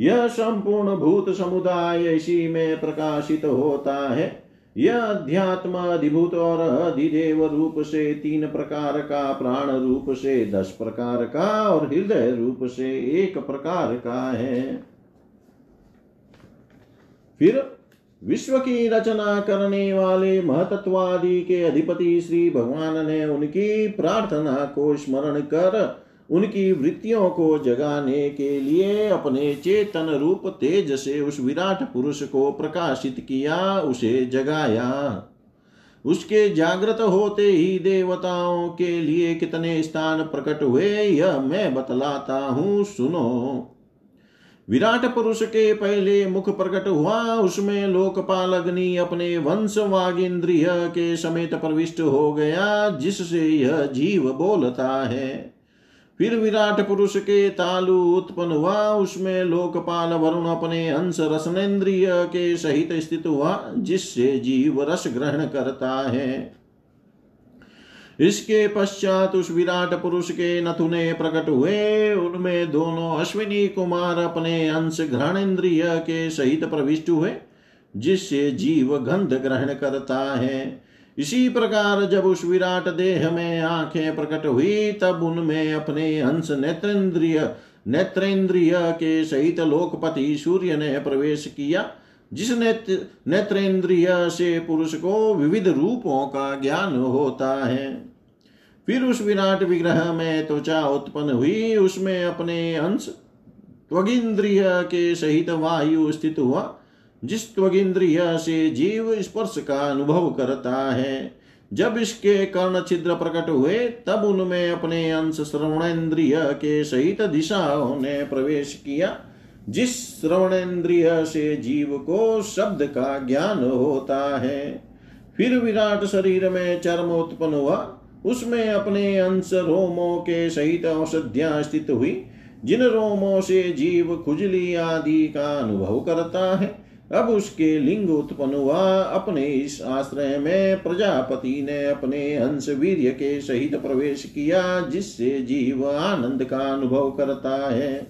यह संपूर्ण भूत समुदाय इसी में प्रकाशित होता है। यह अध्यात्म, अधिभूत और अधिदेव रूप से तीन प्रकार का, प्राण रूप से दस प्रकार का और हृदय रूप से एक प्रकार का है। फिर विश्व की रचना करने वाले महतत्वादि के अधिपति श्री भगवान ने उनकी प्रार्थना को स्मरण कर उनकी वृत्तियों को जगाने के लिए अपने चेतन रूप तेज से उस विराट पुरुष को प्रकाशित किया, उसे जगाया। उसके जागृत होते ही देवताओं के लिए कितने स्थान प्रकट हुए, यह मैं बतलाता हूँ, सुनो। विराट पुरुष के पहले मुख प्रकट हुआ, उसमें लोकपाल अग्नि अपने वंश वागिंद्रिय के समेत प्रविष्ट हो गया, जिससे यह जीव बोलता है। फिर विराट पुरुष के तालु उत्पन्न हुआ, उसमें लोकपाल वरुण अपने अंश रसनेन्द्रिय के सहित स्थित हुआ, जिससे जीव रस ग्रहण करता है। इसके पश्चात उस विराट पुरुष के नथुने प्रकट हुए, उनमें दोनों अश्विनी कुमार अपने अंश ग्रहण इंद्रिय के सहित प्रविष्ट हुए, जिससे जीव गंध ग्रहण करता है। इसी प्रकार जब उस विराट देह में आँखें प्रकट हुई, तब उनमें अपने अंश नेत्रेंद्रिय नेत्रेंद्रिय के सहित लोकपति सूर्य ने प्रवेश किया, जिस नेत्र नेत्रेंद्रिय से पुरुष को विविध रूपों का ज्ञान होता है। फिर उस विराट विग्रह में त्वचा उत्पन्न हुई, उसमें अपने अंश त्वगिंद्रिय के सहित वायु स्थित हुआ जिस त्वगिंद्रिय से जीव स्पर्श का अनुभव करता है, जब इसके कर्ण छिद्र प्रकट हुए, तब उनमें अपने अंश श्रवणेन्द्रिय के सहित दिशाओं ने प्रवेश किया, जिस श्रवणेन्द्रिय से जीव को शब्द का ज्ञान होता है। फिर विराट शरीर में चर्म उत्पन्न हुआ, उसमें अपने अंश रोमों के सहित औषधियाँ स्थित हुई, जिन रोमों से जीव खुजली आदि का अनुभव करता है। अब उसके लिंग उत्पन्न हुआ अपने इस आश्रय में प्रजापति ने अपने अंश वीर्य के सहित प्रवेश किया, जिससे जीव आनंद का अनुभव करता है।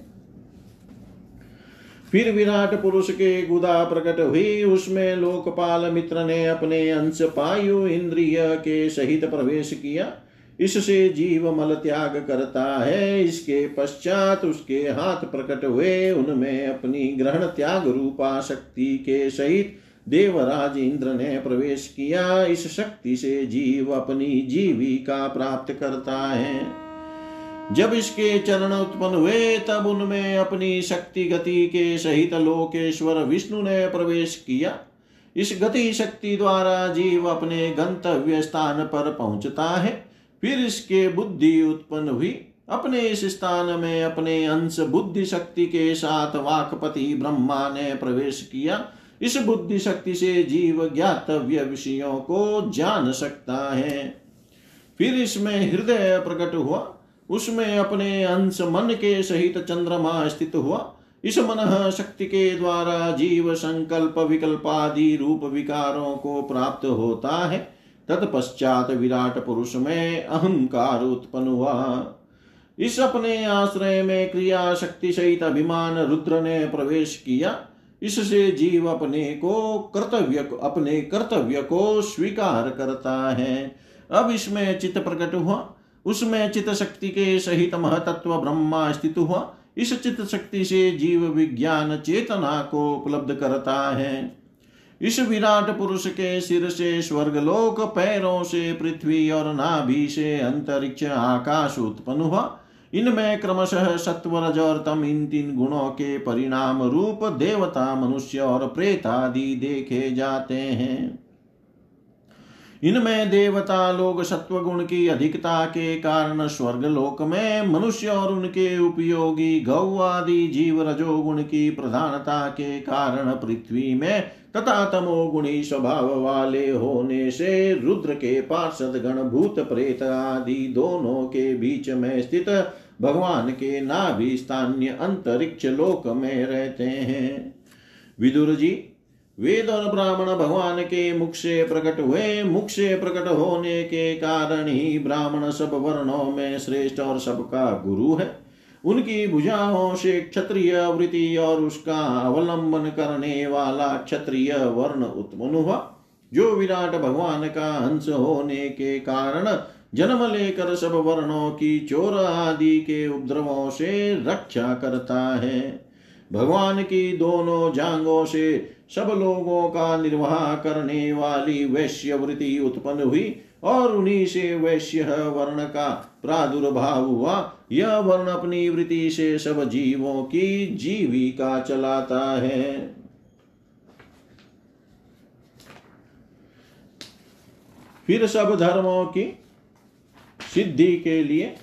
फिर विराट पुरुष के गुदा प्रकट हुई। उसमें लोकपाल मित्र ने अपने अंश पायु इंद्रिय के सहित प्रवेश किया। इससे जीव मल त्याग करता है। इसके पश्चात उसके हाथ प्रकट हुए। उनमें अपनी ग्रहण त्याग रूपा शक्ति के सहित देवराज इंद्र ने प्रवेश किया। इस शक्ति से जीव अपनी जीविका प्राप्त करता है। जब इसके चरण उत्पन्न हुए, तब उनमें अपनी शक्ति गति के सहित लोकेश्वर विष्णु ने प्रवेश किया। इस गति शक्ति द्वारा जीव अपने गंतव्य स्थान पर पहुँचता है। फिर इसके बुद्धि उत्पन्न हुई। अपने इस स्थान में अपने अंश बुद्धि शक्ति के साथ वाकपति ब्रह्मा ने प्रवेश किया। इस बुद्धि शक्ति से जीव ज्ञातव्य विषयों को जान सकता है। फिर इसमें हृदय प्रकट हुआ। उसमें अपने अंश मन के सहित चंद्रमा स्थित हुआ। इस मन शक्ति के द्वारा जीव संकल्प विकल्प आदि रूप विकारों को प्राप्त होता है। तत्पश्चात विराट पुरुष में अहंकार उत्पन्न हुआ। इस अपने आश्रय में क्रिया शक्ति सहित अभिमान रुद्र ने प्रवेश किया। इससे जीव अपने को कर्तव्य, अपने कर्तव्य को स्वीकार करता है। अब इसमें चित्त प्रकट हुआ। उसमें चित्त शक्ति के सहित महतत्व ब्रह्मा स्थित हुआ। इस चित्त शक्ति से जीव विज्ञान चेतना को उपलब्ध करता है। इस विराट पुरुष के सिर से स्वर्गलोक पैरों से पृथ्वी और नाभि से अंतरिक्ष आकाश उत्पन्न हुआ इनमें क्रमशः सत्वरज और तम इन तीन गुणों के परिणाम रूप देवता, मनुष्य और प्रेत आदि देखे जाते हैं। इनमें देवता लोग सत्व गुण की अधिकता के कारण स्वर्ग लोक में मनुष्य और उनके उपयोगी गौ आदि जीव रजोगुण की प्रधानता के कारण पृथ्वी में तथा तमोगुणी स्वभाव वाले होने से रुद्र के पार्षद गण भूत प्रेत आदि दोनों के बीच में स्थित भगवान के नाभि स्थान्य अंतरिक्ष लोक में रहते हैं। विदुर जी, वेद और ब्राह्मण भगवान के मुख से प्रकट हुए। मुख से प्रकट होने के कारण ही ब्राह्मण सब वर्णों में श्रेष्ठ और सबका गुरु है। उनकी भुजाओं से क्षत्रिय वृत्ति और उसका अवलंबन करने वाला क्षत्रिय वर्ण उत्पन्न हुआ। जो विराट भगवान का अंश होने के कारण जन्म लेकर सब वर्णों की चोर आदि के उपद्रवों से रक्षा करता है। भगवान की दोनों जांगों से सब लोगों का निर्वाह करने वाली वैश्य वृत्ति उत्पन्न हुई। और उन्हीं से वैश्य वर्ण का प्रादुर्भाव हुआ। यह वर्ण अपनी वृत्ति से सब जीवों की जीविका चलाता है। फिर सब धर्मों की सिद्धि के लिए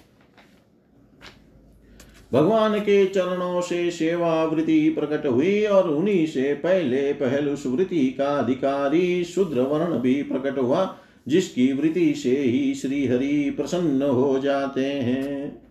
भगवान के चरणों से सेवा वृत्ति प्रकट हुई और उन्हीं से पहले पहलु स्मृति का अधिकारी शुद्र वर्ण भी प्रकट हुआ। जिसकी वृत्ति से ही श्री हरि प्रसन्न हो जाते हैं।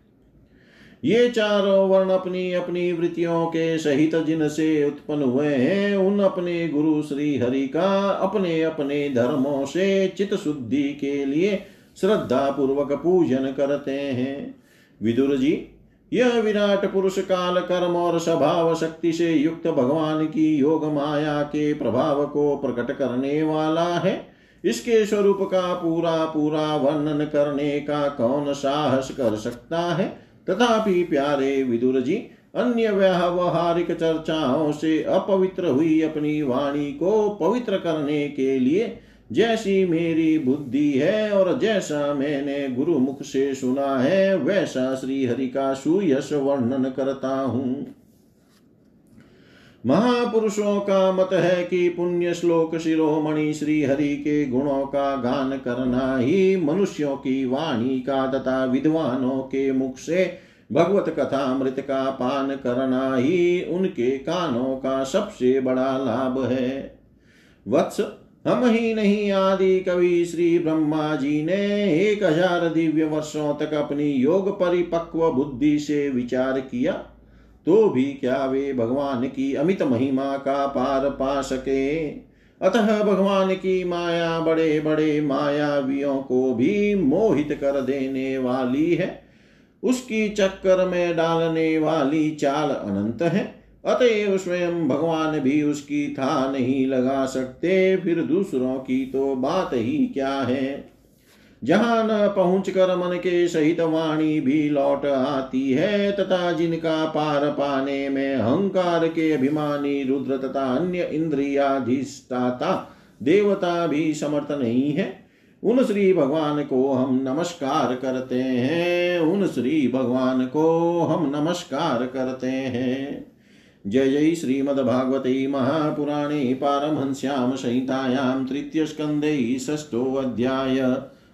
ये चारों वर्ण अपनी अपनी वृत्तियों के सहित जिनसे उत्पन्न हुए हैं, उन अपने गुरु श्री हरि का अपने अपने धर्मों से चित शुद्धि के लिए श्रद्धा पूर्वक पूजन करते हैं। विदुर जी, यह विराट पुरुष काल कर्म और स्वभाव शक्ति से युक्त भगवान की योग माया के प्रभाव को प्रकट करने वाला है। इसके स्वरूप का पूरा पूरा वर्णन करने का कौन साहस कर सकता है? तथापि प्यारे विदुर जी, अन्य व्यावहारिक चर्चाओं से अपवित्र हुई अपनी वाणी को पवित्र करने के लिए जैसी मेरी बुद्धि है और जैसा मैंने गुरु मुख से सुना है, वैसा श्री हरि का सुयश वर्णन करता हूँ। महापुरुषों का मत है कि पुण्य श्लोक शिरोमणि श्री हरि के गुणों का गान करना ही मनुष्यों की वाणी का तथा विद्वानों के मुख से भगवत कथा मृत का पान करना ही उनके कानों का सबसे बड़ा लाभ है। वत्स, हम ही नहीं आदि कवि श्री ब्रह्मा जी ने एक हज़ार दिव्य वर्षों तक अपनी योग परिपक्व बुद्धि से विचार किया। तो भी क्या वे भगवान की अमित महिमा का पार पा सके? अतः भगवान की माया बड़े बड़े मायावियों को भी मोहित कर देने वाली है। उसकी चक्कर में डालने वाली चाल अनंत है। अतएव स्वयं भगवान भी उसकी था नहीं लगा सकते। फिर दूसरों की तो बात ही क्या है? जहाँ न पहुँच कर मन के सहित वाणी भी लौट आती है, तथा जिनका पार पाने में अहंकार के अभिमानी रुद्र तथा अन्य इंद्रियाधिष्ठाता देवता भी समर्थ नहीं है। उन श्री भगवान को हम नमस्कार करते हैं। उन श्री भगवान को हम नमस्कार करते हैं। जय जय श्रीमद्भागवते महापुराणे पारमहंस्यां संहितायां तृतीयस्कन्धे षष्ठोऽध्याय।